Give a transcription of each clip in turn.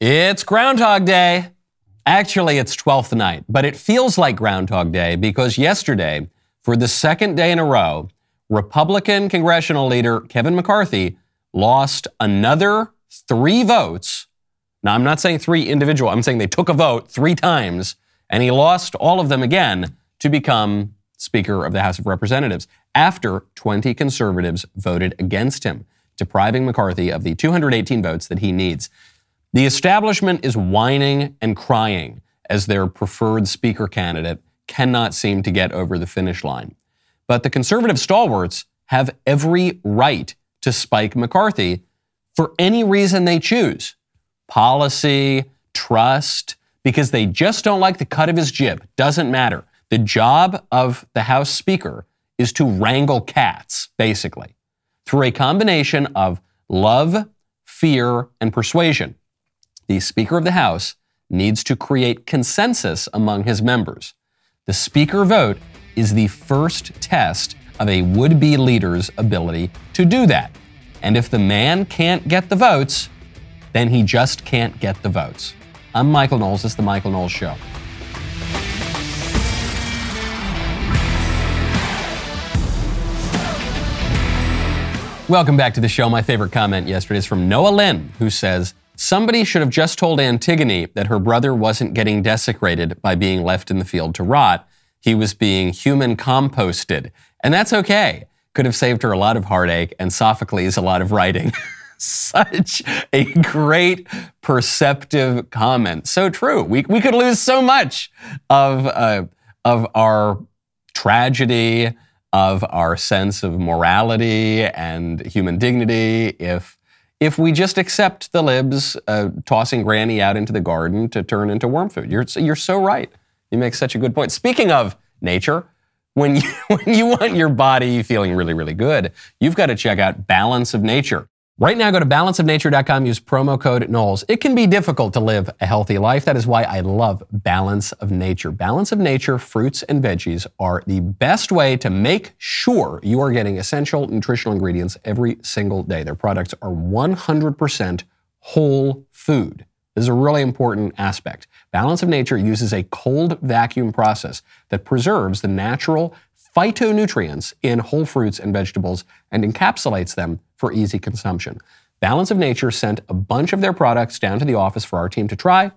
It's Groundhog Day. Actually, it's 12th night, but it feels like Groundhog Day because yesterday, for the second day in a row, Republican congressional leader Kevin McCarthy lost another three votes. Now, I'm not saying three individual, I'm saying they took a vote three times, and he lost all of them again to become Speaker of the House of Representatives after 20 conservatives voted against him, depriving McCarthy of the 218 votes that he needs. The establishment is whining and crying as their preferred speaker candidate cannot seem to get over the finish line. But the conservative stalwarts have every right to spike McCarthy for any reason they choose policy, trust, because they just don't like the cut of his jib. Doesn't matter. The job of the House Speaker is to wrangle cats, basically, through a combination of love, fear, and persuasion the Speaker of the House needs to create consensus among his members. The Speaker vote is the first test of a would be leader's ability to do that. And if the man can't get the votes, then he just can't get the votes. I'm Michael Knowles. Is The Michael Knowles Show. Welcome back to the show. My favorite comment yesterday is from Noah Lynn, who says, Somebody should have just told Antigone that her brother wasn't getting desecrated by being left in the field to rot. He was being human composted. And that's okay. Could have saved her a lot of heartache and Sophocles a lot of writing. Such a great, perceptive comment. So true. We, we could lose so much of, uh, of our tragedy, of our sense of morality and human dignity if if we just accept the libs uh, tossing Granny out into the garden to turn into worm food. You're, you're so right. You make such a good point. Speaking of nature, when you, when you want your body feeling really, really good, you've got to check out Balance of Nature. Right now, go to balanceofnature.com, use promo code Knowles. It can be difficult to live a healthy life. That is why I love Balance of Nature. Balance of Nature fruits and veggies are the best way to make sure you are getting essential nutritional ingredients every single day. Their products are 100% whole food. This is a really important aspect. Balance of Nature uses a cold vacuum process that preserves the natural phytonutrients in whole fruits and vegetables and encapsulates them for easy consumption. Balance of Nature sent a bunch of their products down to the office for our team to try.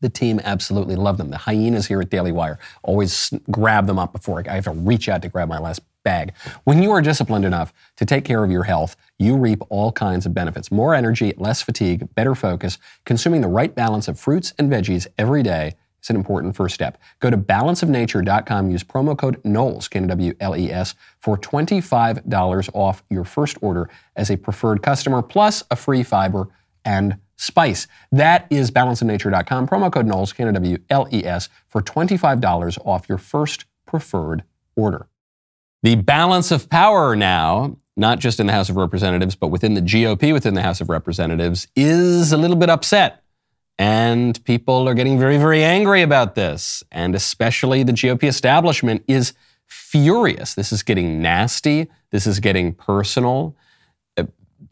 The team absolutely loved them. The hyenas here at Daily Wire always grab them up before I have to reach out to grab my last bag. When you are disciplined enough to take care of your health, you reap all kinds of benefits more energy, less fatigue, better focus, consuming the right balance of fruits and veggies every day it's an important first step. Go to balanceofnature.com, use promo code Knowles, K-N-W-L-E-S, for $25 off your first order as a preferred customer, plus a free fiber and spice. That is balanceofnature.com, promo code Knowles, K-N-W-L-E-S, for $25 off your first preferred order. The balance of power now, not just in the House of Representatives, but within the GOP, within the House of Representatives, is a little bit upset. And people are getting very, very angry about this. And especially the GOP establishment is furious. This is getting nasty. This is getting personal. Uh,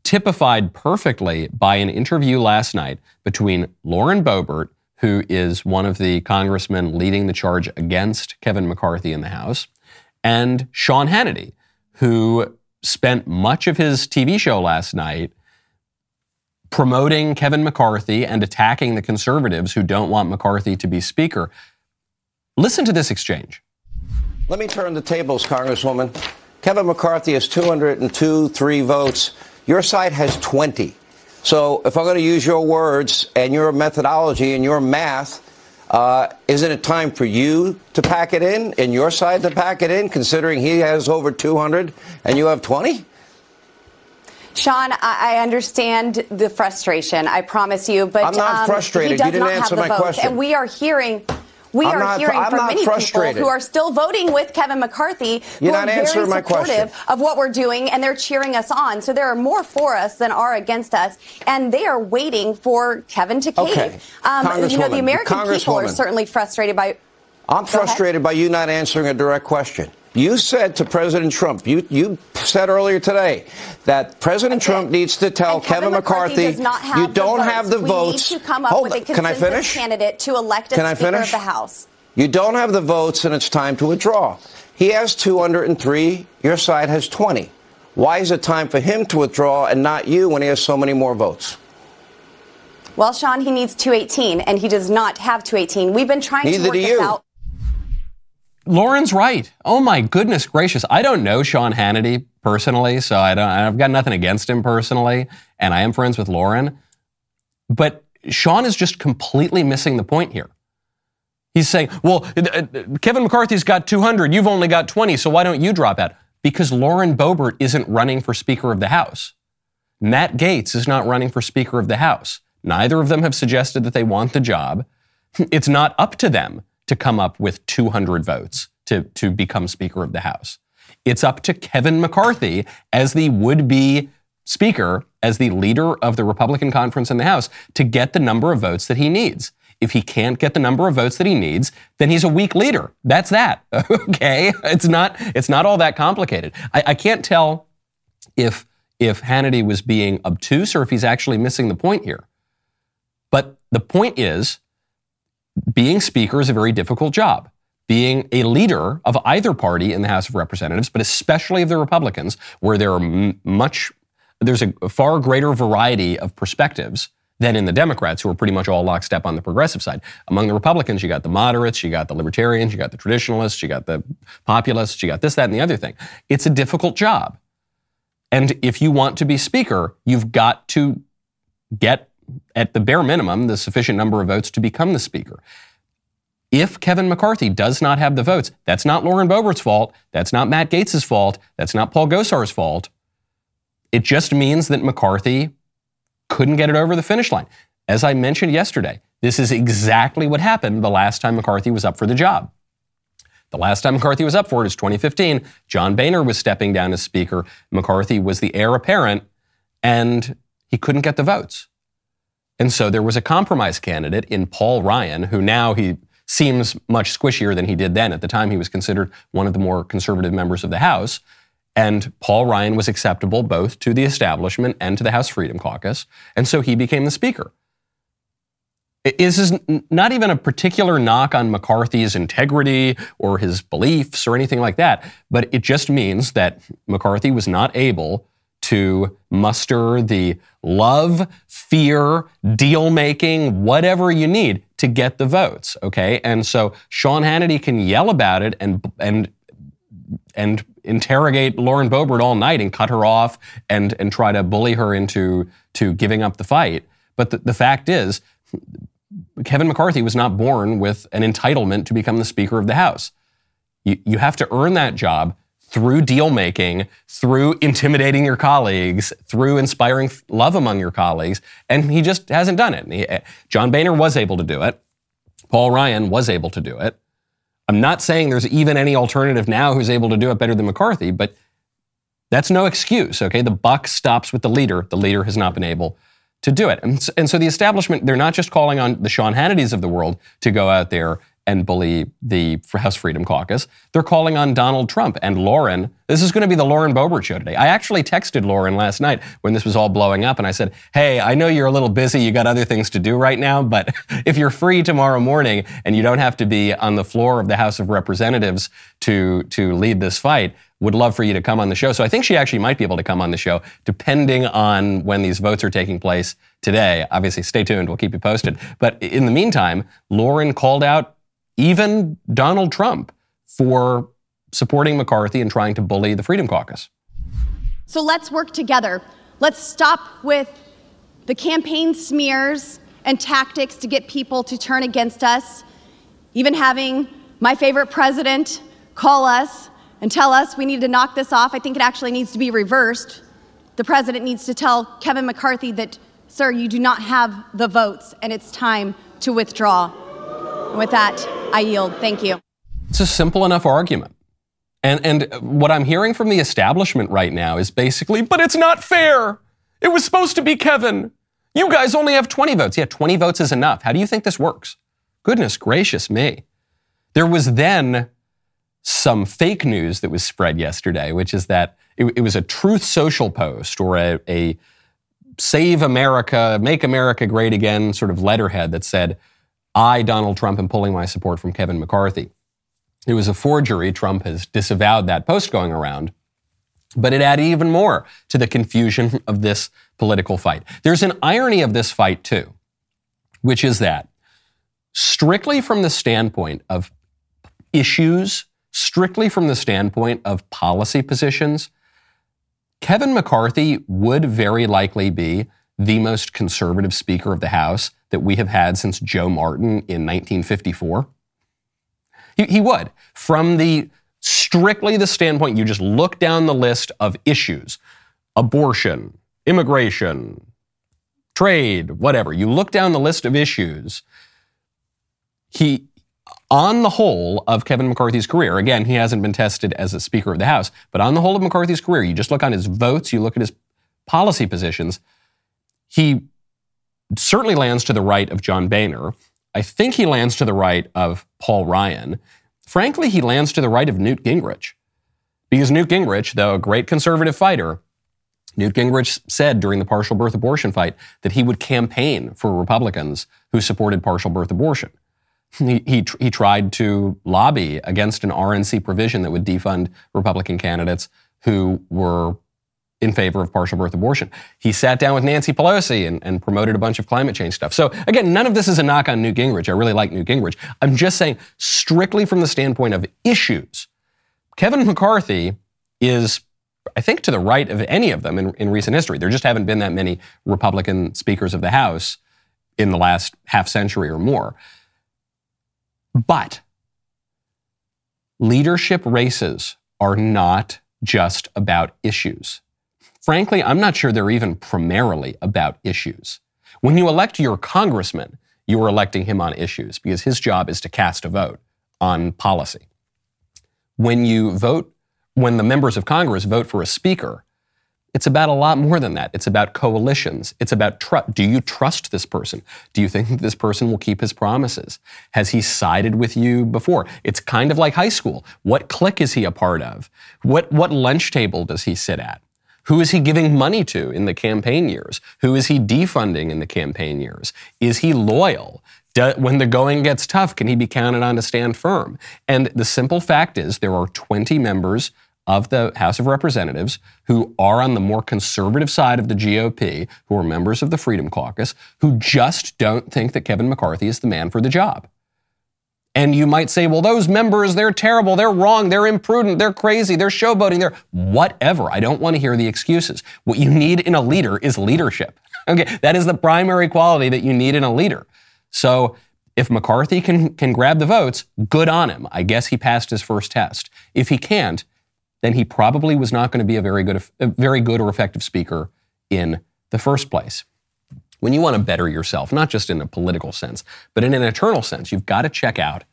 typified perfectly by an interview last night between Lauren Boebert, who is one of the congressmen leading the charge against Kevin McCarthy in the House, and Sean Hannity, who spent much of his TV show last night promoting Kevin McCarthy and attacking the conservatives who don't want McCarthy to be Speaker. Listen to this exchange. Let me turn the tables, Congresswoman. Kevin McCarthy has 202, three votes. Your side has 20. So if I'm going to use your words and your methodology and your math, uh, isn't it time for you to pack it in and your side to pack it in, considering he has over 200 and you have 20? Sean, I understand the frustration. I promise you, but I'm not um, frustrated. He does you didn't not answer have the my votes, question. and we are hearing. We I'm are not, hearing I'm from many frustrated. people who are still voting with Kevin McCarthy, You're who not are very answering my supportive question. of what we're doing, and they're cheering us on. So there are more for us than are against us, and they are waiting for Kevin to cave. Okay. Um, you know, the American people are certainly frustrated by. I'm Go frustrated by you not answering a direct question. You said to President Trump, you, you said earlier today that President Trump needs to tell Kevin, Kevin, McCarthy, you don't the have the we votes. Need to come up Hold with a. Can I finish? candidate to elect a Can I Speaker finish? of the House. You don't have the votes, and it's time to withdraw. He has 203. Your side has 20. Why is it time for him to withdraw and not you when he has so many more votes? Well, Sean, he needs 218, and he does not have 218. We've been trying Neither to work this out. Lauren's right. Oh my goodness gracious. I don't know Sean Hannity personally, so I don't I've got nothing against him personally, and I am friends with Lauren. But Sean is just completely missing the point here. He's saying, "Well, uh, uh, Kevin McCarthy's got 200, you've only got 20, so why don't you drop out?" Because Lauren Boebert isn't running for Speaker of the House. Matt Gaetz is not running for Speaker of the House. Neither of them have suggested that they want the job. It's not up to them to come up with 200 votes to, to become Speaker of the House. It's up to Kevin McCarthy as the would be Speaker, as the leader of the Republican conference in the House, to get the number of votes that he needs. If he can't get the number of votes that he needs, then he's a weak leader. That's that. okay? It's not, it's not all that complicated. I, I can't tell if, if Hannity was being obtuse or if he's actually missing the point here. But the point is, being Speaker is a very difficult job. Being a leader of either party in the House of Representatives, but especially of the Republicans, where there are m- much, there's a far greater variety of perspectives than in the Democrats, who are pretty much all lockstep on the progressive side. Among the Republicans, you got the moderates, you got the libertarians, you got the traditionalists, you got the populists, you got this, that, and the other thing. It's a difficult job. And if you want to be Speaker, you've got to get, at the bare minimum, the sufficient number of votes to become the Speaker. If Kevin McCarthy does not have the votes, that's not Lauren Boebert's fault. That's not Matt Gaetz' fault. That's not Paul Gosar's fault. It just means that McCarthy couldn't get it over the finish line. As I mentioned yesterday, this is exactly what happened the last time McCarthy was up for the job. The last time McCarthy was up for it is 2015. John Boehner was stepping down as Speaker. McCarthy was the heir apparent, and he couldn't get the votes. And so there was a compromise candidate in Paul Ryan, who now he seems much squishier than he did then. At the time, he was considered one of the more conservative members of the House. And Paul Ryan was acceptable both to the establishment and to the House Freedom Caucus. And so he became the Speaker. This is not even a particular knock on McCarthy's integrity or his beliefs or anything like that, but it just means that McCarthy was not able to muster the love, fear, deal making, whatever you need to get the votes. Okay. And so Sean Hannity can yell about it and, and, and interrogate Lauren Boebert all night and cut her off and, and try to bully her into to giving up the fight. But the, the fact is, Kevin McCarthy was not born with an entitlement to become the Speaker of the House. You, you have to earn that job through deal making, through intimidating your colleagues, through inspiring love among your colleagues, and he just hasn't done it. He- eh, John Boehner was able to do it. Paul Ryan was able to do it. I'm not saying there's even any alternative now who's able to do it better than McCarthy, but that's no excuse, okay? The buck stops with the leader. The leader has not been able to do it. And, s- and so the establishment, they're not just calling on the Sean Hannitys of the world to go out there and bully the House Freedom Caucus. They're calling on Donald Trump and Lauren. This is going to be the Lauren Boebert show today. I actually texted Lauren last night when this was all blowing up, and I said, Hey, I know you're a little busy. You got other things to do right now, but if you're free tomorrow morning and you don't have to be on the floor of the House of Representatives to, to lead this fight, would love for you to come on the show. So I think she actually might be able to come on the show, depending on when these votes are taking place today. Obviously, stay tuned. We'll keep you posted. But in the meantime, Lauren called out even Donald Trump for supporting McCarthy and trying to bully the Freedom Caucus. So let's work together. Let's stop with the campaign smears and tactics to get people to turn against us. Even having my favorite president call us and tell us we need to knock this off. I think it actually needs to be reversed. The president needs to tell Kevin McCarthy that, sir, you do not have the votes and it's time to withdraw. And with that, I yield. Thank you. It's a simple enough argument. And, and what I'm hearing from the establishment right now is basically, but it's not fair. It was supposed to be Kevin. You guys only have 20 votes. Yeah, 20 votes is enough. How do you think this works? Goodness gracious me. There was then some fake news that was spread yesterday, which is that it, it was a Truth Social post or a, a Save America, Make America Great Again sort of letterhead that said, I, Donald Trump, am pulling my support from Kevin McCarthy. It was a forgery. Trump has disavowed that post going around. But it added even more to the confusion of this political fight. There's an irony of this fight, too, which is that strictly from the standpoint of issues, strictly from the standpoint of policy positions, Kevin McCarthy would very likely be the most conservative Speaker of the House that we have had since Joe Martin in 1954. He, he would. From the strictly the standpoint, you just look down the list of issues abortion, immigration, trade, whatever. You look down the list of issues. He, on the whole of Kevin McCarthy's career, again, he hasn't been tested as a Speaker of the House, but on the whole of McCarthy's career, you just look on his votes, you look at his policy positions, he certainly lands to the right of John Boehner. I think he lands to the right of Paul Ryan. Frankly, he lands to the right of Newt Gingrich. Because Newt Gingrich, though a great conservative fighter, Newt Gingrich said during the partial birth abortion fight that he would campaign for Republicans who supported partial birth abortion. He, he, he, tried to lobby against an RNC provision that would defund Republican candidates who were in favor of partial birth abortion. He sat down with Nancy Pelosi and, and, promoted a bunch of climate change stuff. So again, none of this is a knock on Newt Gingrich. I really like Newt Gingrich. I'm just saying, strictly from the standpoint of issues, Kevin McCarthy is, I think, to the right of any of them in, in recent history. There just haven't been that many Republican speakers of the House in the last half century or more. But leadership races are not just about issues. Frankly, I'm not sure they're even primarily about issues. When you elect your congressman, you are electing him on issues because his job is to cast a vote on policy. When you vote, when the members of Congress vote for a speaker, it's about a lot more than that. It's about coalitions. It's about trust. Do you trust this person? Do you think this person will keep his promises? Has he sided with you before? It's kind of like high school. What clique is he a part of? What, what lunch table does he sit at? Who is he giving money to in the campaign years? Who is he defunding in the campaign years? Is he loyal? Do, when the going gets tough, can he be counted on to stand firm? And the simple fact is, there are 20 members of the House of Representatives who are on the more conservative side of the GOP, who are members of the Freedom Caucus, who just don't think that Kevin McCarthy is the man for the job. And you might say, well, those members, they're terrible, they're wrong, they're imprudent, they're crazy, they're showboating, they're whatever. I don't want to hear the excuses. What you need in a leader is leadership. Okay, that is the primary quality that you need in a leader. So if McCarthy can, can grab the votes, good on him. I guess he passed his first test. If he can't, then he probably was not going to be a very good, a very good or effective speaker in the first place when you want to better yourself, not just in a political sense, but in an eternal sense, you've got to check out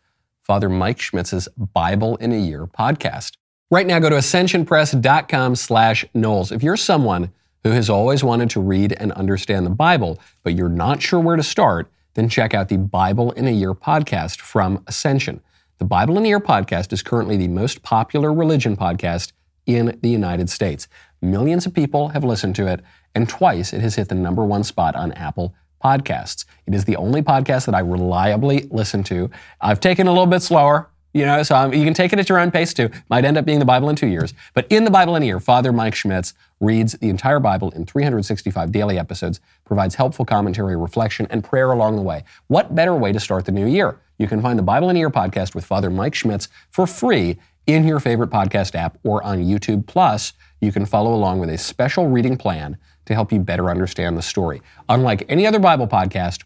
Father Mike Schmitz's Bible in a Year podcast. Right now, go to ascensionpress.com slash Knowles. If you're someone who has always wanted to read and understand the Bible, but you're not sure where to start, then check out the Bible in a Year podcast from Ascension. The Bible in a Year podcast is currently the most popular religion podcast in the United States. Millions of people have listened to it, and twice it has hit the number one spot on Apple Podcasts. It is the only podcast that I reliably listen to. I've taken a little bit slower, you know, so I'm, you can take it at your own pace too. Might end up being the Bible in two years. But in the Bible in a year, Father Mike Schmitz reads the entire Bible in 365 daily episodes, provides helpful commentary, reflection, and prayer along the way. What better way to start the new year? You can find the Bible in a Year podcast with Father Mike Schmitz for free in your favorite podcast app or on YouTube. Plus, you can follow along with a special reading plan to help you better understand the story. Unlike any other Bible podcast,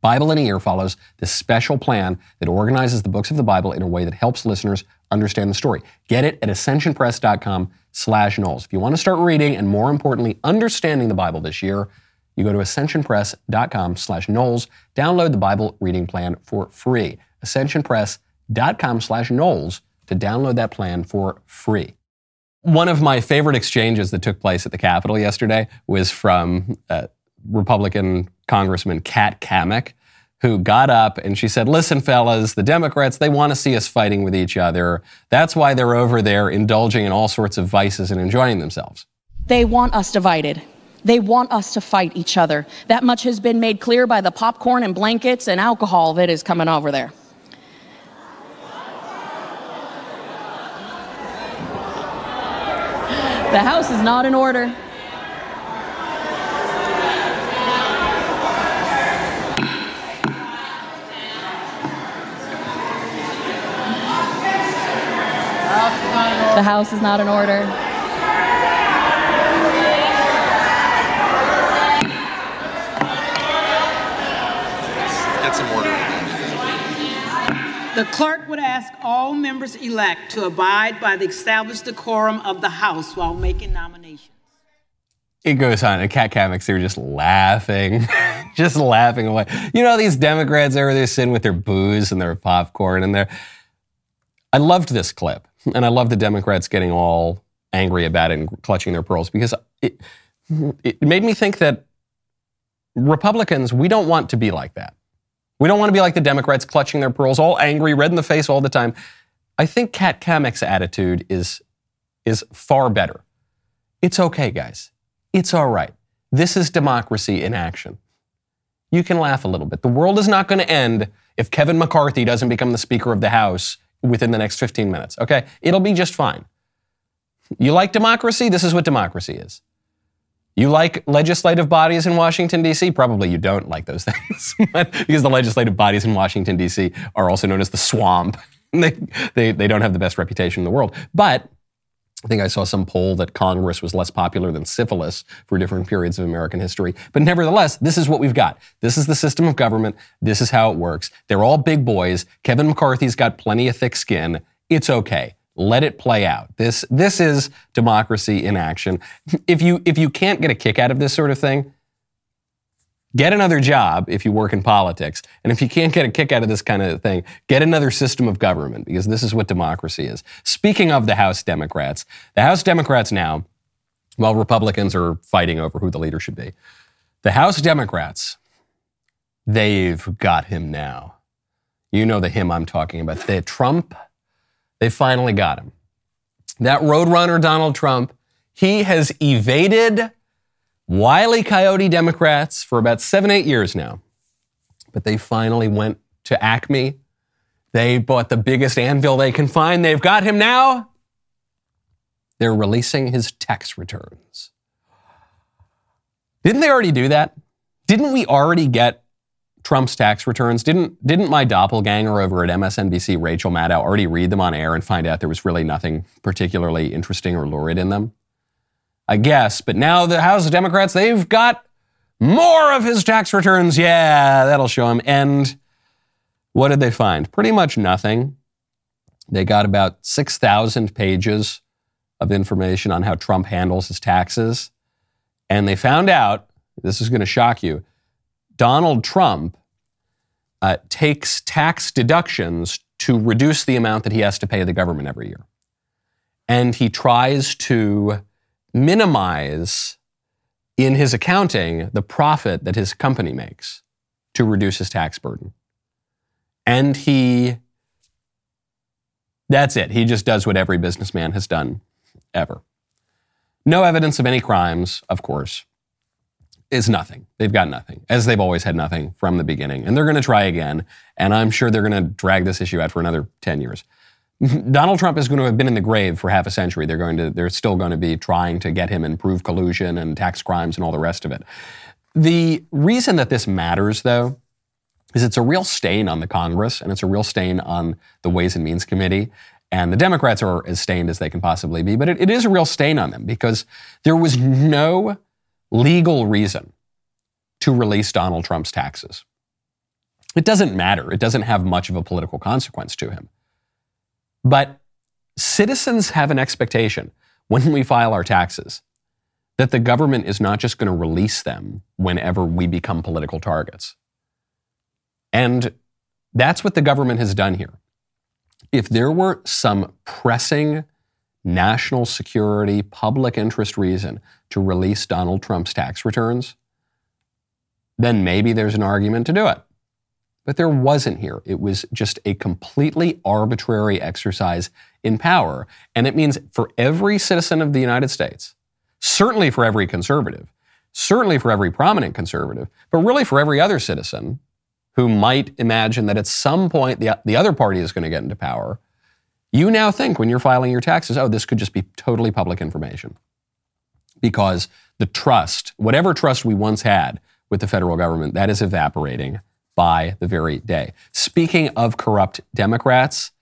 Bible in a Year follows the special plan that organizes the books of the Bible in a way that helps listeners understand the story. Get it at ascensionpress.com slash Knowles. If you want to start reading and more importantly, understanding the Bible this year, you go to ascensionpress.com slash Knowles. Download the Bible reading plan for free. ascensionpress.com slash Knowles to download that plan for free. One of my favorite exchanges that took place at the Capitol yesterday was from uh, Republican Congressman Kat Cammack, who got up and she said, Listen, fellas, the Democrats, they want to see us fighting with each other. That's why they're over there indulging in all sorts of vices and enjoying themselves. They want us divided. They want us to fight each other. That much has been made clear by the popcorn and blankets and alcohol that is coming over there. The House is not in order. The House is not in order. Get some order. The clerk would ask all members elect to abide by the established decorum of the House while making nominations. It goes on. And Kat Cammack's, they were just laughing, just laughing away. You know, these Democrats over there sitting with their booze and their popcorn and their. I loved this clip. And I love the Democrats getting all angry about it and clutching their pearls because it, it made me think that Republicans, we don't want to be like that. We don't want to be like the Democrats clutching their pearls, all angry, red in the face all the time. I think Kat Cammack's attitude is, is far better. It's okay, guys. It's all right. This is democracy in action. You can laugh a little bit. The world is not going to end if Kevin McCarthy doesn't become the Speaker of the House within the next 15 minutes, okay? It'll be just fine. You like democracy? This is what democracy is. You like legislative bodies in Washington, D.C.? Probably you don't like those things, because the legislative bodies in Washington, D.C. are also known as the swamp. they, they, they don't have the best reputation in the world. But I think I saw some poll that Congress was less popular than syphilis for different periods of American history. But nevertheless, this is what we've got. This is the system of government. This is how it works. They're all big boys. Kevin McCarthy's got plenty of thick skin. It's okay. Let it play out. This, this is democracy in action. If you, if you can't get a kick out of this sort of thing, get another job if you work in politics. And if you can't get a kick out of this kind of thing, get another system of government because this is what democracy is. Speaking of the House Democrats, the House Democrats now, while Republicans are fighting over who the leader should be, the House Democrats, they've got him now. You know the him I'm talking about. The Trump, they finally got him. That roadrunner Donald Trump, he has evaded Wily Coyote Democrats for about seven, eight years now. But they finally went to Acme. They bought the biggest anvil they can find. They've got him now. They're releasing his tax returns. Didn't they already do that? Didn't we already get Trump's tax returns? Didn't, didn't my doppelganger over at MSNBC, Rachel Maddow, already read them on air and find out there was really nothing particularly interesting or lurid in them? I guess. But now the House of Democrats, they've got more of his tax returns. Yeah, that'll show him. And what did they find? Pretty much nothing. They got about 6,000 pages of information on how Trump handles his taxes. And they found out this is going to shock you Donald Trump uh, takes tax deductions to reduce the amount that he has to pay the government every year. And he tries to minimize in his accounting the profit that his company makes to reduce his tax burden. And he, that's it. He just does what every businessman has done ever. No evidence of any crimes, of course, is nothing. They've got nothing, as they've always had nothing from the beginning. And they're going to try again. And I'm sure they're going to drag this issue out for another 10 years. Donald Trump is going to have been in the grave for half a century. They're going to, they're still going to be trying to get him and prove collusion and tax crimes and all the rest of it. The reason that this matters, though, is it's a real stain on the Congress and it's a real stain on the Ways and Means Committee. And the Democrats are as stained as they can possibly be, but it, it is a real stain on them because there was no legal reason to release Donald Trump's taxes. It doesn't matter. It doesn't have much of a political consequence to him. But citizens have an expectation when we file our taxes that the government is not just going to release them whenever we become political targets. And that's what the government has done here. If there were some pressing national security, public interest reason to release Donald Trump's tax returns, then maybe there's an argument to do it. But there wasn't here. It was just a completely arbitrary exercise in power. And it means for every citizen of the United States, certainly for every conservative, certainly for every prominent conservative, but really for every other citizen who might imagine that at some point the, the other party is going to get into power, you now think when you're filing your taxes, oh, this could just be totally public information. Because the trust, whatever trust we once had with the federal government, that is evaporating by the very day. Speaking of corrupt Democrats,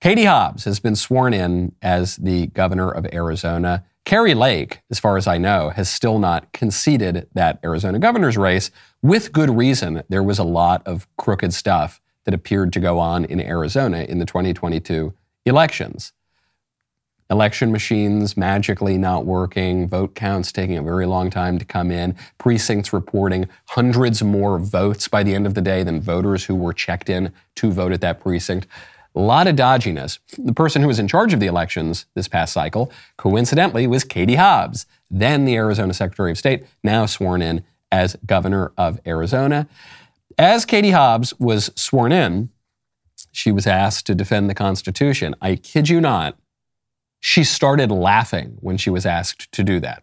Katie Hobbs has been sworn in as the governor of Arizona. Kari Lake, as far as I know, has still not conceded that Arizona governor's race with good reason. There was a lot of crooked stuff that appeared to go on in Arizona in the 2022 elections. Election machines magically not working, vote counts taking a very long time to come in, precincts reporting hundreds more votes by the end of the day than voters who were checked in to vote at that precinct. A lot of dodginess. The person who was in charge of the elections this past cycle, coincidentally, was Katie Hobbs, then the Arizona Secretary of State, now sworn in as governor of Arizona. As Katie Hobbs was sworn in, she was asked to defend the Constitution. I kid you not, she started laughing when she was asked to do that.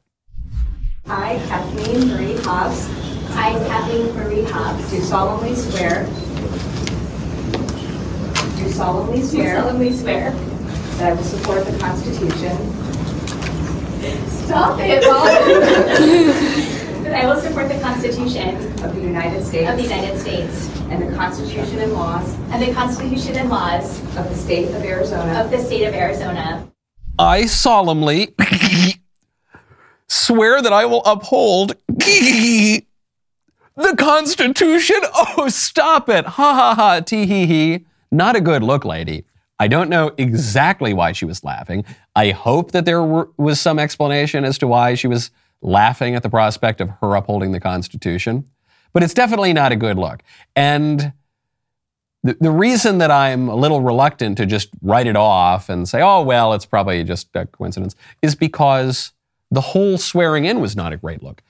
I, Kathleen Marie Hobbs, I, Kathleen Marie Hobbs, do solemnly swear do solemnly swear, do swear solemnly swear. that I will support the Constitution Stop it, Mom. That I will support the Constitution of the United States of the United States and the Constitution and laws and the Constitution and laws of the state of Arizona of the state of Arizona. I solemnly swear that I will uphold the Constitution. Oh, stop it. Ha ha ha, tee hee hee. Not a good look, lady. I don't know exactly why she was laughing. I hope that there were, was some explanation as to why she was laughing at the prospect of her upholding the Constitution. But it's definitely not a good look. And the, the reason that I'm a little reluctant to just write it off and say, oh, well, it's probably just a coincidence, is because the whole swearing in was not a great look.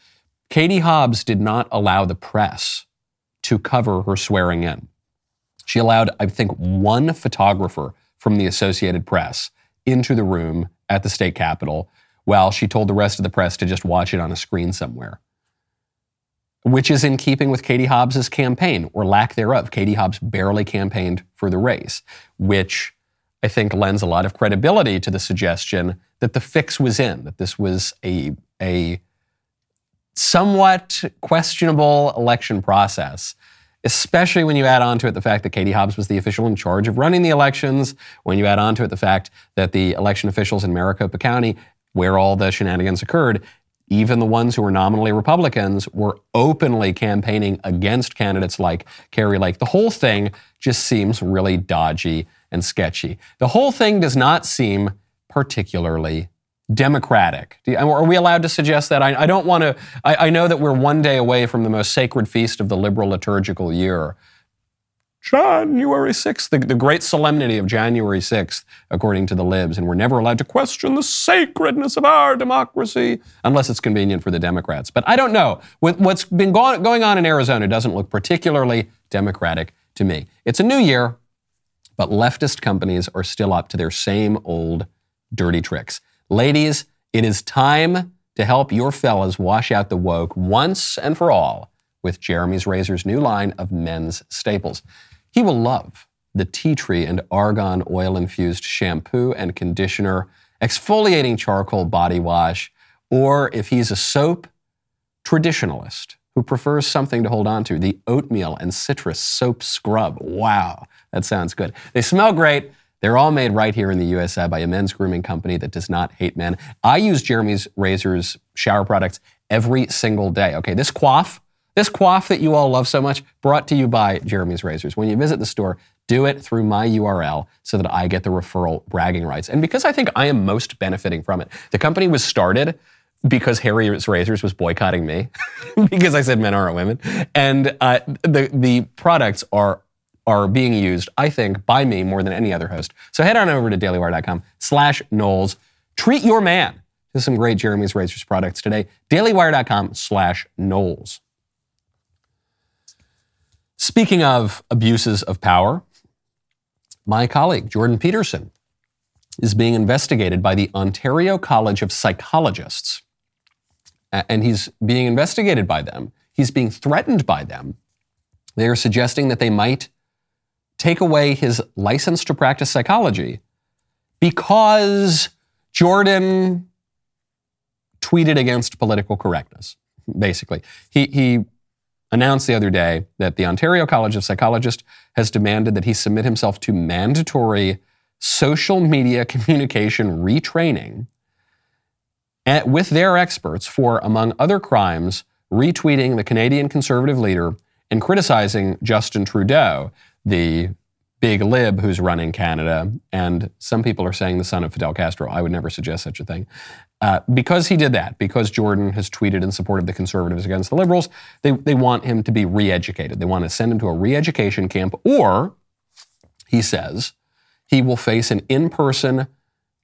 Katie Hobbs did not allow the press to cover her swearing in. She allowed, I think, one photographer from the Associated Press into the room at the state capitol while she told the rest of the press to just watch it on a screen somewhere which is in keeping with Katie Hobbs's campaign or lack thereof. Katie Hobbs barely campaigned for the race, which I think lends a lot of credibility to the suggestion that the fix was in, that this was a, a somewhat questionable election process, especially when you add on to it the fact that Katie Hobbs was the official in charge of running the elections, when you add on to it the fact that the election officials in Maricopa County, where all the shenanigans occurred, even the ones who were nominally Republicans were openly campaigning against candidates like Kari Lake. The whole thing just seems really dodgy and sketchy. The whole thing does not seem particularly democratic. Are we allowed to suggest that? I, I don't want to. I, I know that we're one day away from the most sacred feast of the liberal liturgical year, January 6th, the, the great solemnity of January 6th, according to the libs, and we're never allowed to question the sacredness of our democracy unless it's convenient for the Democrats. But I don't know. What's been going on in Arizona doesn't look particularly democratic to me. It's a new year, but leftist companies are still up to their same old dirty tricks. Ladies, it is time to help your fellas wash out the woke once and for all with Jeremy's Razor's new line of men's staples. He will love the tea tree and argan oil infused shampoo and conditioner, exfoliating charcoal body wash, or if he's a soap traditionalist who prefers something to hold on to, the oatmeal and citrus soap scrub. Wow, that sounds good. They smell great. They're all made right here in the USA by a men's grooming company that does not hate men. I use Jeremy's Razors shower products every single day. Okay, this quaff this quaff that you all love so much, brought to you by Jeremy's Razors. When you visit the store, do it through my URL so that I get the referral bragging rights. And because I think I am most benefiting from it. The company was started because Harry's Razors was boycotting me because I said men aren't women. And uh, the, the products are are being used, I think, by me more than any other host. So head on over to dailywire.com slash Knowles. Treat your man to some great Jeremy's Razors products today. dailywire.com slash Knowles. Speaking of abuses of power, my colleague, Jordan Peterson, is being investigated by the Ontario College of Psychologists. And he's being investigated by them. He's being threatened by them. They are suggesting that they might take away his license to practice psychology because Jordan tweeted against political correctness, basically. He, he announced the other day that the Ontario College of Psychologists has demanded that he submit himself to mandatory social media communication retraining at, with their experts for, among other crimes, retweeting the Canadian conservative leader and criticizing Justin Trudeau, the big lib who's running Canada. And some people are saying the son of Fidel Castro. I would never suggest such a thing. Uh, because he did that, because Jordan has tweeted in support of the conservatives against the liberals, they, they want him to be re educated. They want to send him to a re education camp, or, he says, he will face an in person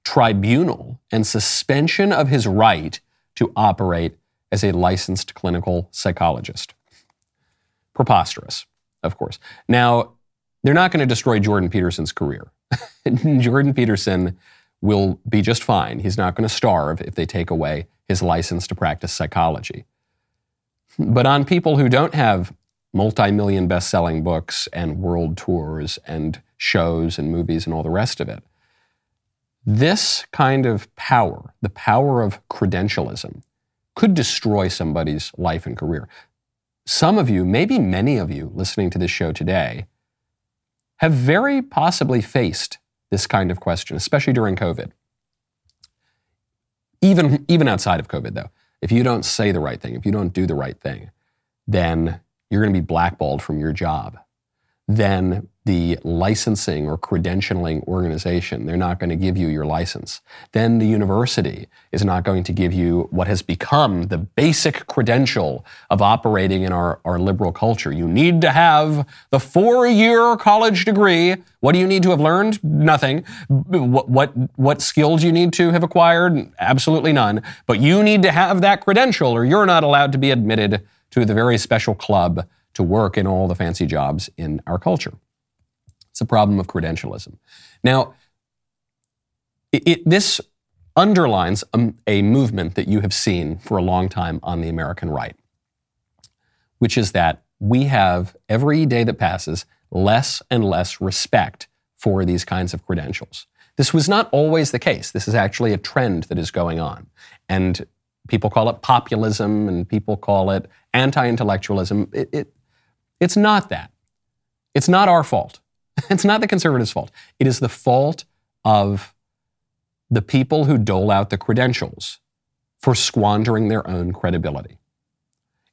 tribunal and suspension of his right to operate as a licensed clinical psychologist. Preposterous, of course. Now, they're not going to destroy Jordan Peterson's career. Jordan Peterson will be just fine. He's not going to starve if they take away his license to practice psychology. But on people who don't have multi million best selling books and world tours and shows and movies and all the rest of it, this kind of power, the power of credentialism, could destroy somebody's life and career. Some of you, maybe many of you listening to this show today, have very possibly faced this kind of question, especially during COVID. Even, even outside of COVID, though, if you don't say the right thing, if you don't do the right thing, then you're going to be blackballed from your job. Then the licensing or credentialing organization, they're not going to give you your license. Then the university is not going to give you what has become the basic credential of operating in our, our liberal culture. You need to have the four year college degree. What do you need to have learned? Nothing. What, what, what skills you need to have acquired? Absolutely none. But you need to have that credential or you're not allowed to be admitted to the very special club to work in all the fancy jobs in our culture. It's a problem of credentialism. Now, it, it, this underlines a, a movement that you have seen for a long time on the American right, which is that we have every day that passes less and less respect for these kinds of credentials. This was not always the case. This is actually a trend that is going on. And people call it populism and people call it anti intellectualism. It, it, it's not that. It's not our fault. It's not the conservatives' fault. It is the fault of the people who dole out the credentials for squandering their own credibility.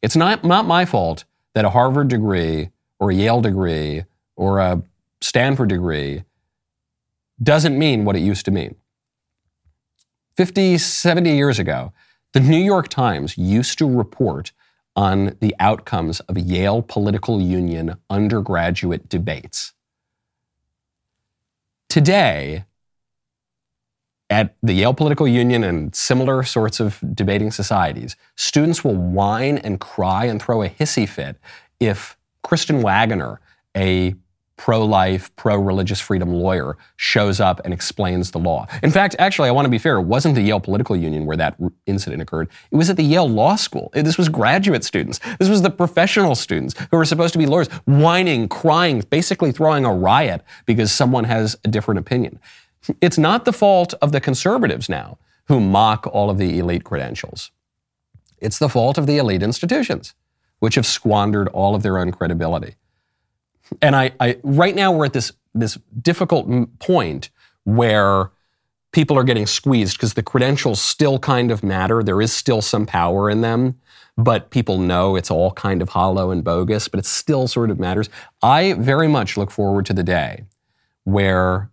It's not, not my fault that a Harvard degree or a Yale degree or a Stanford degree doesn't mean what it used to mean. 50, 70 years ago, the New York Times used to report on the outcomes of Yale Political Union undergraduate debates. Today, at the Yale Political Union and similar sorts of debating societies, students will whine and cry and throw a hissy fit if Kristen Waggoner, a pro life, pro religious freedom lawyer shows up and explains the law. In fact, actually, I want to be fair, it wasn't the Yale Political Union where that incident occurred. It was at the Yale Law School. This was graduate students. This was the professional students who were supposed to be lawyers, whining, crying, basically throwing a riot because someone has a different opinion. It's not the fault of the conservatives now who mock all of the elite credentials. It's the fault of the elite institutions, which have squandered all of their own credibility. And I, I right now we're at this this difficult point where people are getting squeezed because the credentials still kind of matter. There is still some power in them, but people know it's all kind of hollow and bogus, but it still sort of matters. I very much look forward to the day where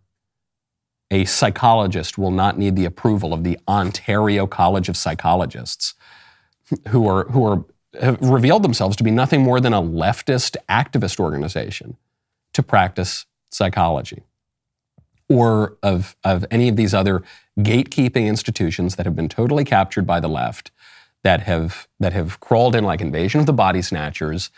a psychologist will not need the approval of the Ontario College of Psychologists who are who are have revealed themselves to be nothing more than a leftist activist organization to practice psychology or of, of any of these other gatekeeping institutions that have been totally captured by the left that have that have crawled in like invasion of the body snatchers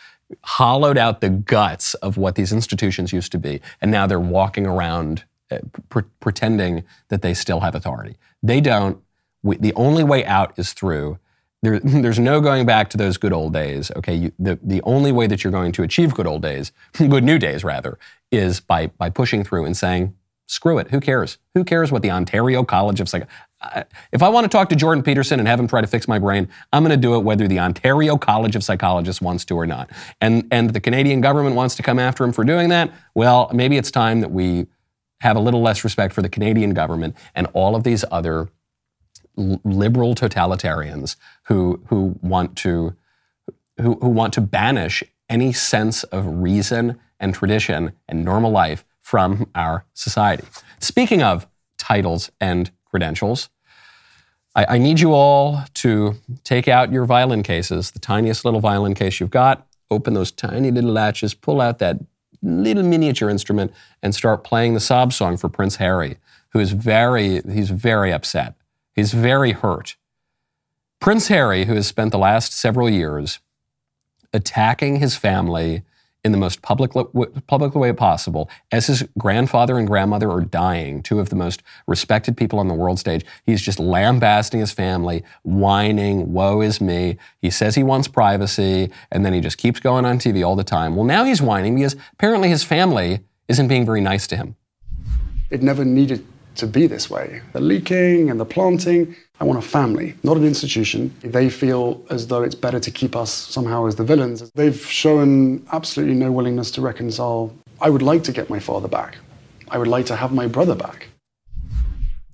hollowed out the guts of what these institutions used to be, and now they're walking around uh, pre- pretending that they still have authority. They don't. We, the only way out is through. There, there's no going back to those good old days. Okay, you, the the only way that you're going to achieve good old days, good new days rather, is by by pushing through and saying, screw it. Who cares? Who cares what the Ontario College of Psych? If I want to talk to Jordan Peterson and have him try to fix my brain, I'm going to do it whether the Ontario College of Psychologists wants to or not. And and the Canadian government wants to come after him for doing that. Well, maybe it's time that we have a little less respect for the Canadian government and all of these other liberal totalitarians who who want to who, who want to banish any sense of reason and tradition and normal life from our society. Speaking of titles and credentials, I, I need you all to take out your violin cases, the tiniest little violin case you've got, open those tiny little latches, pull out that little miniature instrument, and start playing the sob song for Prince Harry, who is very, he's very upset. He's very hurt. Prince Harry, who has spent the last several years attacking his family in the most public, public way possible, as his grandfather and grandmother are dying, two of the most respected people on the world stage. He's just lambasting his family, whining, woe is me. He says he wants privacy, and then he just keeps going on TV all the time. Well, now he's whining because apparently his family isn't being very nice to him. It never needed to be this way. The leaking and the planting. I want a family, not an institution. They feel as though it's better to keep us somehow as the villains. They've shown absolutely no willingness to reconcile. I would like to get my father back. I would like to have my brother back.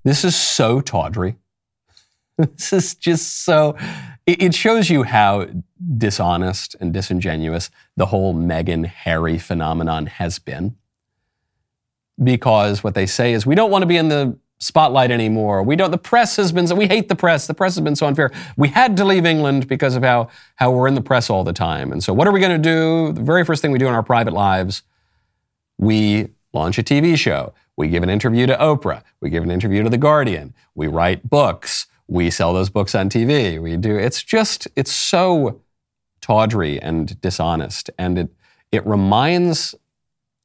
This is so tawdry. This is just so. It shows you how dishonest and disingenuous the whole Meghan Harry phenomenon has been because what they say is we don't want to be in the spotlight anymore. We don't. The press has been. We hate the press. The press has been so unfair. We had to leave England because of how how we're in the press all the time. And so, what are we going to do? The very first thing we do in our private lives, we launch a TV show. We give an interview to Oprah. We give an interview to The Guardian. We write books. We sell those books on TV. We do. It's just. It's so tawdry and dishonest, and it it reminds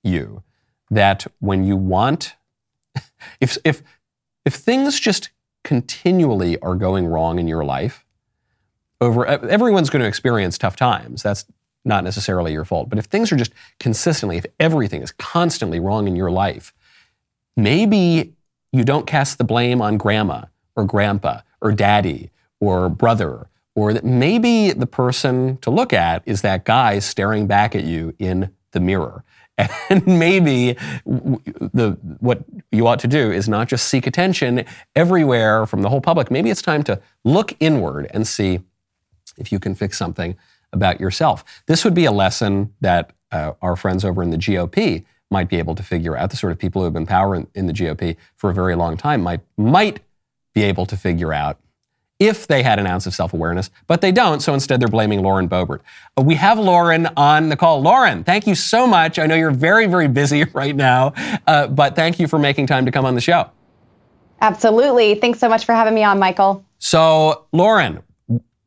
you that when you want, if, if, if things just continually are going wrong in your life, over everyone's going to experience tough times. That's not necessarily your fault. But if things are just consistently, if everything is constantly wrong in your life, maybe you don't cast the blame on grandma or grandpa or daddy or brother, or that maybe the person to look at is that guy staring back at you in the mirror. And maybe the, what you ought to do is not just seek attention everywhere from the whole public. Maybe it's time to look inward and see if you can fix something about yourself. This would be a lesson that uh, our friends over in the GOP might be able to figure out. The sort of people who have been power in, in the GOP for a very long time might might be able to figure out if they had an ounce of self awareness, but they don't. So instead, they're blaming Lauren Boebert. Uh, we have Lauren on the call. Lauren, thank you so much. I know you're very, very busy right now, uh, but thank you for making time to come on the show. Absolutely. Thanks so much for having me on, Michael. So, Lauren,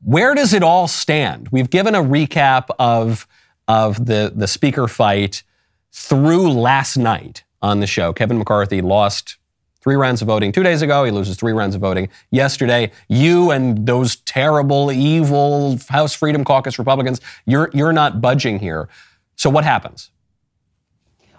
where does it all stand? We've given a recap of, of the, the speaker fight through last night on the show. Kevin McCarthy lost three rounds of voting two days ago. He loses three rounds of voting yesterday. You and those terrible, evil House Freedom Caucus Republicans, you're, you're not budging here. So what happens?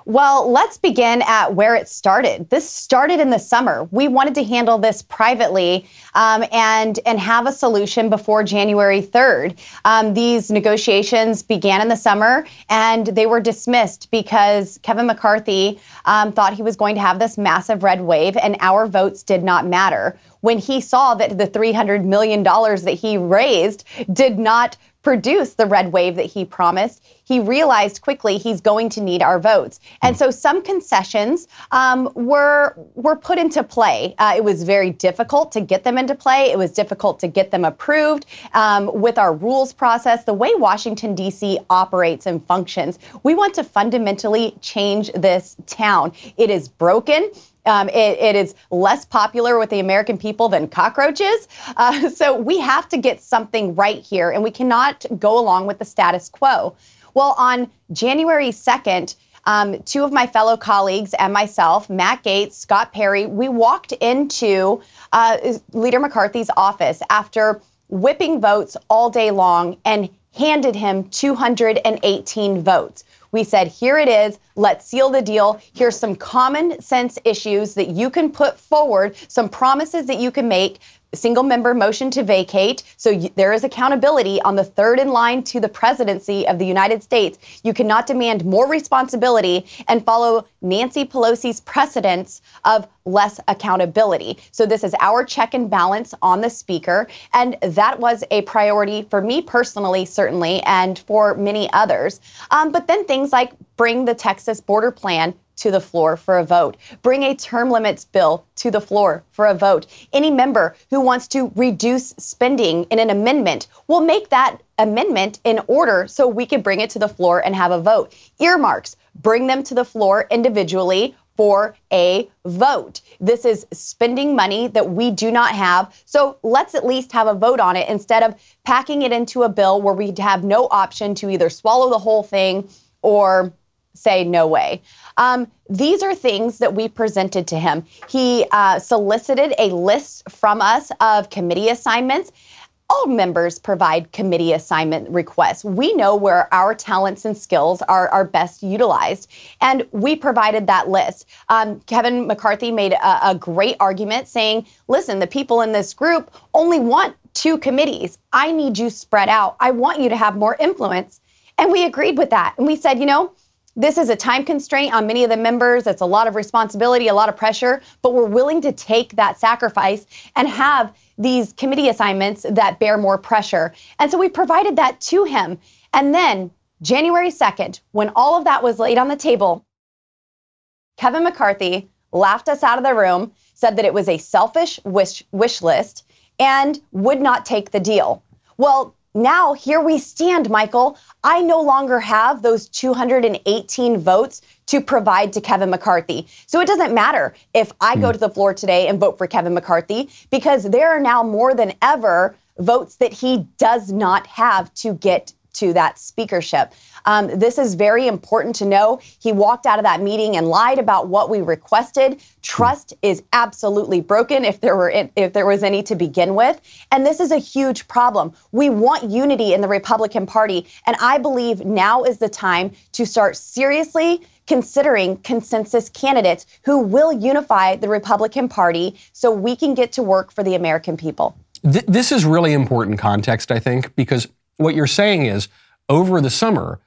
Well, let's begin at where it started. This started in the summer. We wanted to handle this privately um, and and have a solution before January 3rd. Um, these negotiations began in the summer and they were dismissed because Kevin McCarthy um, thought he was going to have this massive red wave, and our votes did not matter. When he saw that the $300 million that he raised did not produce the red wave that he promised, he realized quickly he's going to need our votes. And so some concessions um, were were put into play. Uh, it was very difficult to get them into play. It was difficult to get them approved um, with our rules process. The way Washington D.C. operates and functions, we want to fundamentally change this town. It is broken. Um, it, it is less popular with the American people than cockroaches. Uh, so we have to get something right here, and we cannot go along with the status quo. Well, on January 2nd, um, two of my fellow colleagues and myself, Matt Gaetz, Scott Perry, we walked into uh, Leader McCarthy's office after whipping votes all day long and handed him 218 votes. We said, here it is. Let's seal the deal. Here's some common sense issues that you can put forward, some promises that you can make single member motion to vacate. So y- there is accountability on the third in line to the presidency of the United States. You cannot demand more responsibility and follow Nancy Pelosi's precedents of less accountability. So this is our check and balance on the speaker. And that was a priority for me personally, certainly, and for many others. Um, but then things like bring the Texas border plan to the floor for a vote. Bring a term limits bill to the floor for a vote. Any member who wants to reduce spending in an amendment will make that amendment in order so we can bring it to the floor and have a vote. Earmarks, bring them to the floor individually for a vote. This is spending money that we do not have. So let's at least have a vote on it instead of packing it into a bill where we'd have no option to either swallow the whole thing or say no way. Um, these are things that we presented to him. He uh, solicited a list from us of committee assignments. All members provide committee assignment requests. We know where our talents and skills are, are best utilized, and we provided that list. Um, Kevin McCarthy made a, a great argument saying, listen, the people in this group only want two committees. I need you spread out. I want you to have more influence. And we agreed with that. And we said, you know, this is a time constraint on many of the members. It's a lot of responsibility, a lot of pressure, but we're willing to take that sacrifice and have these committee assignments that bear more pressure. And so we provided that to him. And then January 2nd, when all of that was laid on the table, Kevin McCarthy laughed us out of the room, said that it was a selfish wish, wish list, and would not take the deal. Well, now here we stand, Michael. I no longer have those 218 votes to provide to Kevin McCarthy. So it doesn't matter if I go hmm. to the floor today and vote for Kevin McCarthy because there are now more than ever votes that he does not have to get to that speakership. Um, this is very important to know. He walked out of that meeting and lied about what we requested. Trust is absolutely broken if there were if there was any to begin with, and this is a huge problem. We want unity in the Republican Party, and I believe now is the time to start seriously considering consensus candidates who will unify the Republican Party so we can get to work for the American people. This is really important context, I think, because what you're saying is over the summer,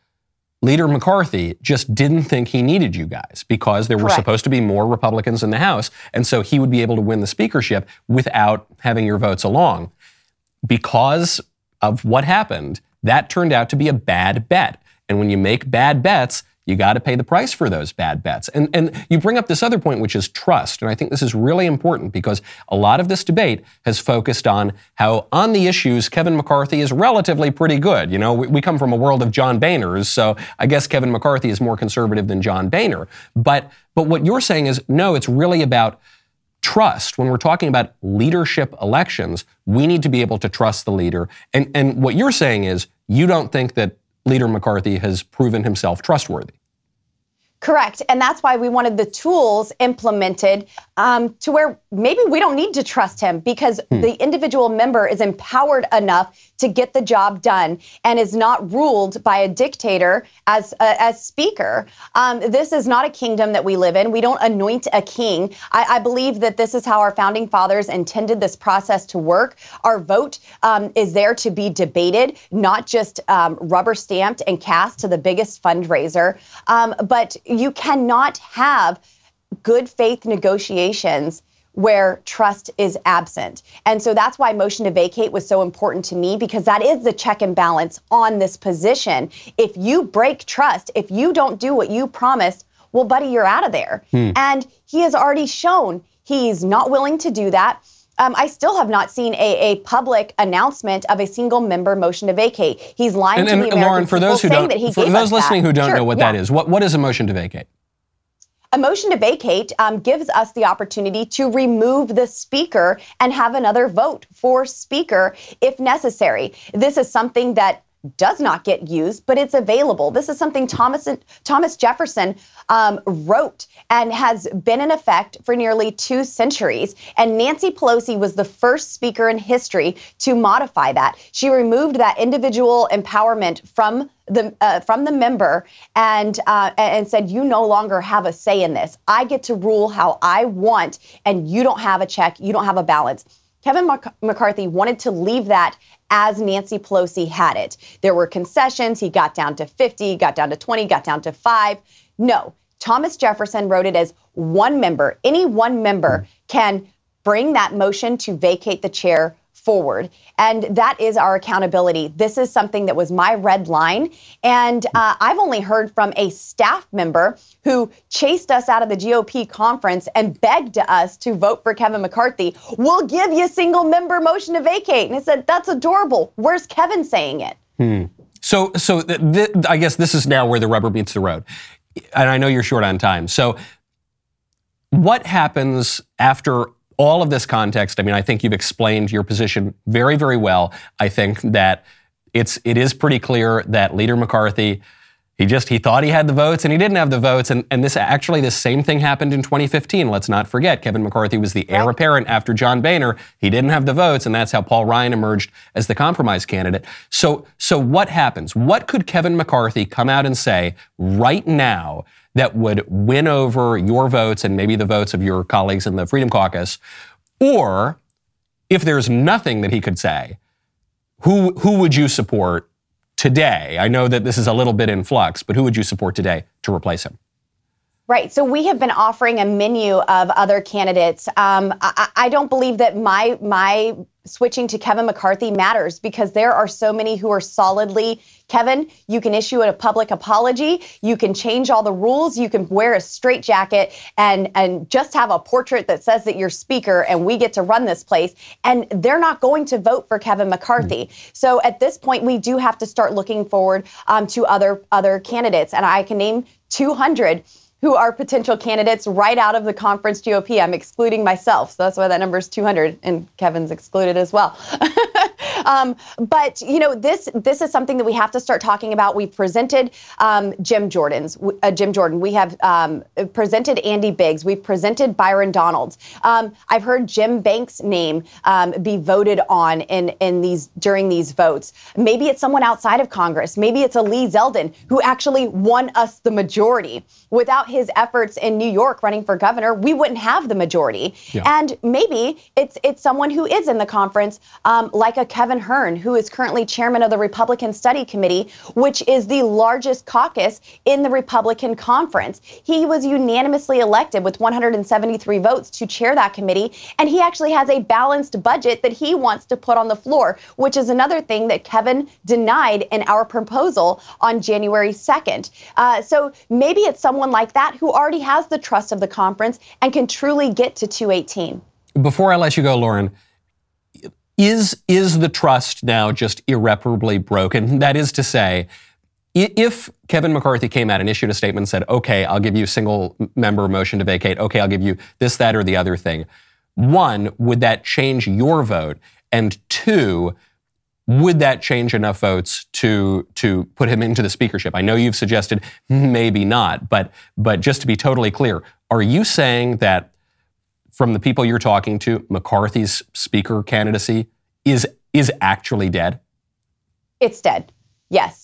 Leader McCarthy just didn't think he needed you guys because there were Correct. supposed to be more Republicans in the House. And so he would be able to win the speakership without having your votes along. Because of what happened, that turned out to be a bad bet. And when you make bad bets, you got to pay the price for those bad bets. And, and you bring up this other point, which is trust. And I think this is really important because a lot of this debate has focused on how, on the issues, Kevin McCarthy is relatively pretty good. You know, we, we come from a world of John Boehners, so I guess Kevin McCarthy is more conservative than John Boehner. But, but what you're saying is, no, it's really about trust. When we're talking about leadership elections, we need to be able to trust the leader. And, and what you're saying is, you don't think that Leader McCarthy has proven himself trustworthy. Correct. And that's why we wanted the tools implemented um, to where maybe we don't need to trust him because hmm. the individual member is empowered enough to get the job done and is not ruled by a dictator as uh, as speaker. Um, this is not a kingdom that we live in. We don't anoint a king. I, I, believe that this is how our founding fathers intended this process to work. Our vote um, is there to be debated, not just um, rubber stamped and cast to the biggest fundraiser, um, but you cannot have good faith negotiations where trust is absent. And so that's why motion to vacate was so important to me because that is the check and balance on this position. If you break trust, if you don't do what you promised, well, buddy, you're out of there. Hmm. And he has already shown he's not willing to do that. Um, I still have not seen a, a, public announcement of a single member motion to vacate. He's lying and, to and, the American Lauren, for people those who don't, that for those listening that. who don't sure, know what yeah. that is, what, what is a motion to vacate? A motion to vacate um, gives us the opportunity to remove the speaker and have another vote for speaker if necessary. This is something that does not get used, but it's available. This is something Thomas Thomas Jefferson um, wrote and has been in effect for nearly two centuries. And Nancy Pelosi was the first speaker in history to modify that. She removed that individual empowerment from the uh, from the member and uh, and said you no longer have a say in this. I get to rule how I want, and you don't have a check. You don't have a balance. Kevin McCarthy wanted to leave that as Nancy Pelosi had it. There were concessions. He got down to 50, got down to 20, got down to five. No, Thomas Jefferson wrote it as one member. Any one member can bring that motion to vacate the chair forward. And that is our accountability. This is something that was my red line. And uh, I've only heard from a staff member who chased us out of the GOP conference and begged us to vote for Kevin McCarthy. We'll give you a single member motion to vacate. And I said, that's adorable. Where's Kevin saying it? Hmm. So, so th- th- I guess this is now where the rubber meets the road. And I know you're short on time. So, what happens after all of this context, I mean, I think you've explained your position very, very well. I think that it's it is pretty clear that Leader McCarthy, he just he thought he had the votes and he didn't have the votes. And, and this actually the same thing happened in 2015. Let's not forget. Kevin McCarthy was the heir apparent after John Boehner. He didn't have the votes, and that's how Paul Ryan emerged as the compromise candidate. So so what happens? What could Kevin McCarthy come out and say right now that would win over your votes and maybe the votes of your colleagues in the Freedom Caucus? Or if there's nothing that he could say, who, who would you support today? I know that this is a little bit in flux, but who would you support today to replace him? Right. So we have been offering a menu of other candidates. Um, I, I, don't believe that my my switching to Kevin McCarthy matters because there are so many who are solidly Kevin. You can issue a public apology. You can change all the rules. You can wear a straight jacket and and just have a portrait that says that you're speaker and we get to run this place. And they're not going to vote for Kevin McCarthy. Mm-hmm. So at this point, we do have to start looking forward um, to other other candidates. And I can name 200 who are potential candidates right out of the conference GOP. I'm excluding myself, so that's why that number is 200, and Kevin's excluded as well. um, but you know, this this is something that we have to start talking about. We've presented um, Jim Jordan's uh, Jim Jordan. We have um, presented Andy Biggs. We've presented Byron Donalds. Um, I've heard Jim Banks' name um, be voted on in in these during these votes. Maybe it's someone outside of Congress. Maybe it's a Lee Zeldin who actually won us the majority without his efforts in New York running for governor, we wouldn't have the majority. Yeah. And maybe it's it's someone who is in the conference, um, like a Kevin Hern, who is currently chairman of the Republican Study Committee, which is the largest caucus in the Republican conference. He was unanimously elected with 173 votes to chair that committee, and he actually has a balanced budget that he wants to put on the floor, which is another thing that Kevin denied in our proposal on January 2nd. Uh, so maybe it's someone like that who already has the trust of the conference and can truly get to 218. Before I let you go, Lauren, is is the trust now just irreparably broken? That is to say, if Kevin McCarthy came out and issued a statement and said, "Okay, I'll give you single member motion to vacate. Okay, I'll give you this, that, or the other thing," one, would that change your vote? And two, would that change enough votes to to put him into the speakership? I know you've suggested maybe not, but but just to be totally clear, are you saying that from the people you're talking to, McCarthy's speaker candidacy is is actually dead? It's dead. Yes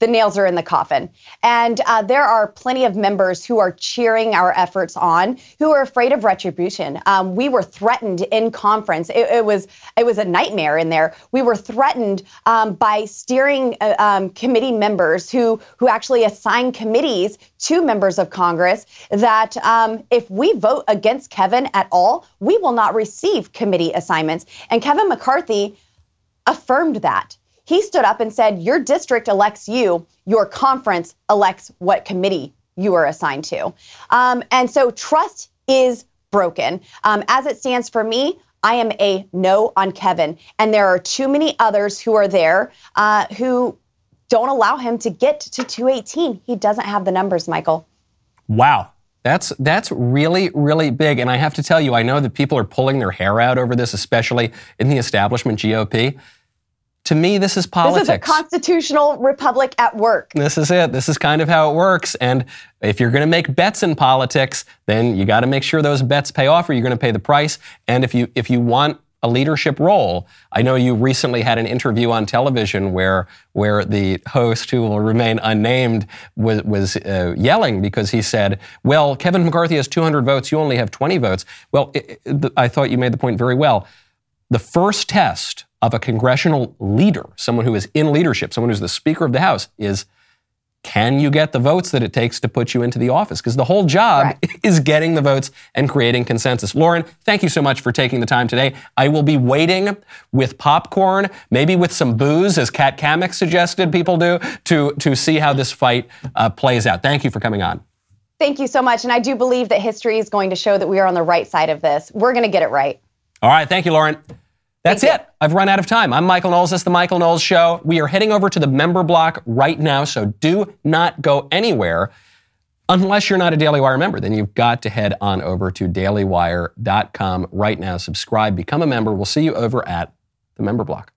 the nails are in the coffin. And uh, there are plenty of members who are cheering our efforts on, who are afraid of retribution. Um, we were threatened in conference. It, it, was it was a nightmare in there. We were threatened um, by steering uh, um, committee members who who actually assign committees to members of Congress that um, if we vote against Kevin at all, we will not receive committee assignments. And Kevin McCarthy affirmed that. He stood up and said, Your district elects you, your conference elects what committee you are assigned to. Um, and so trust is broken. Um, as it stands for me, I am a no on Kevin. And there are too many others who are there uh, who don't allow him to get to 218. He doesn't have the numbers, Michael. Wow. That's that's really really big and I have to tell you I know that people are pulling their hair out over this especially in the establishment GOP To me, this is politics. This is a constitutional republic at work. This is it. This is kind of how it works. And if you're going to make bets in politics, then you got to make sure those bets pay off, or you're going to pay the price. And if you if you want a leadership role. I know you recently had an interview on television where where the host, who will remain unnamed, was, was uh, yelling because he said, "Well, Kevin McCarthy has 200 votes. You only have 20 votes." Well, it, it, I thought you made the point very well. The first test of a congressional leader, someone who is in leadership, someone who's the Speaker of the House, is can you get the votes that it takes to put you into the office? Because the whole job right. is getting the votes and creating consensus. Lauren, thank you so much for taking the time today. I will be waiting with popcorn, maybe with some booze, as Kat Cammack suggested people do, to, to see how this fight uh, plays out. Thank you for coming on. Thank you so much. And I do believe that history is going to show that we are on the right side of this. We're going to get it right. All right. Thank you, Lauren. That's Thank it. You. I've run out of time. I'm Michael Knowles. This is the Michael Knowles Show. We are heading over to the member block right now, so do not go anywhere. Unless you're not a Daily Wire member, then you've got to head on over to dailywire.com right now. Subscribe, become a member. We'll see you over at the member block.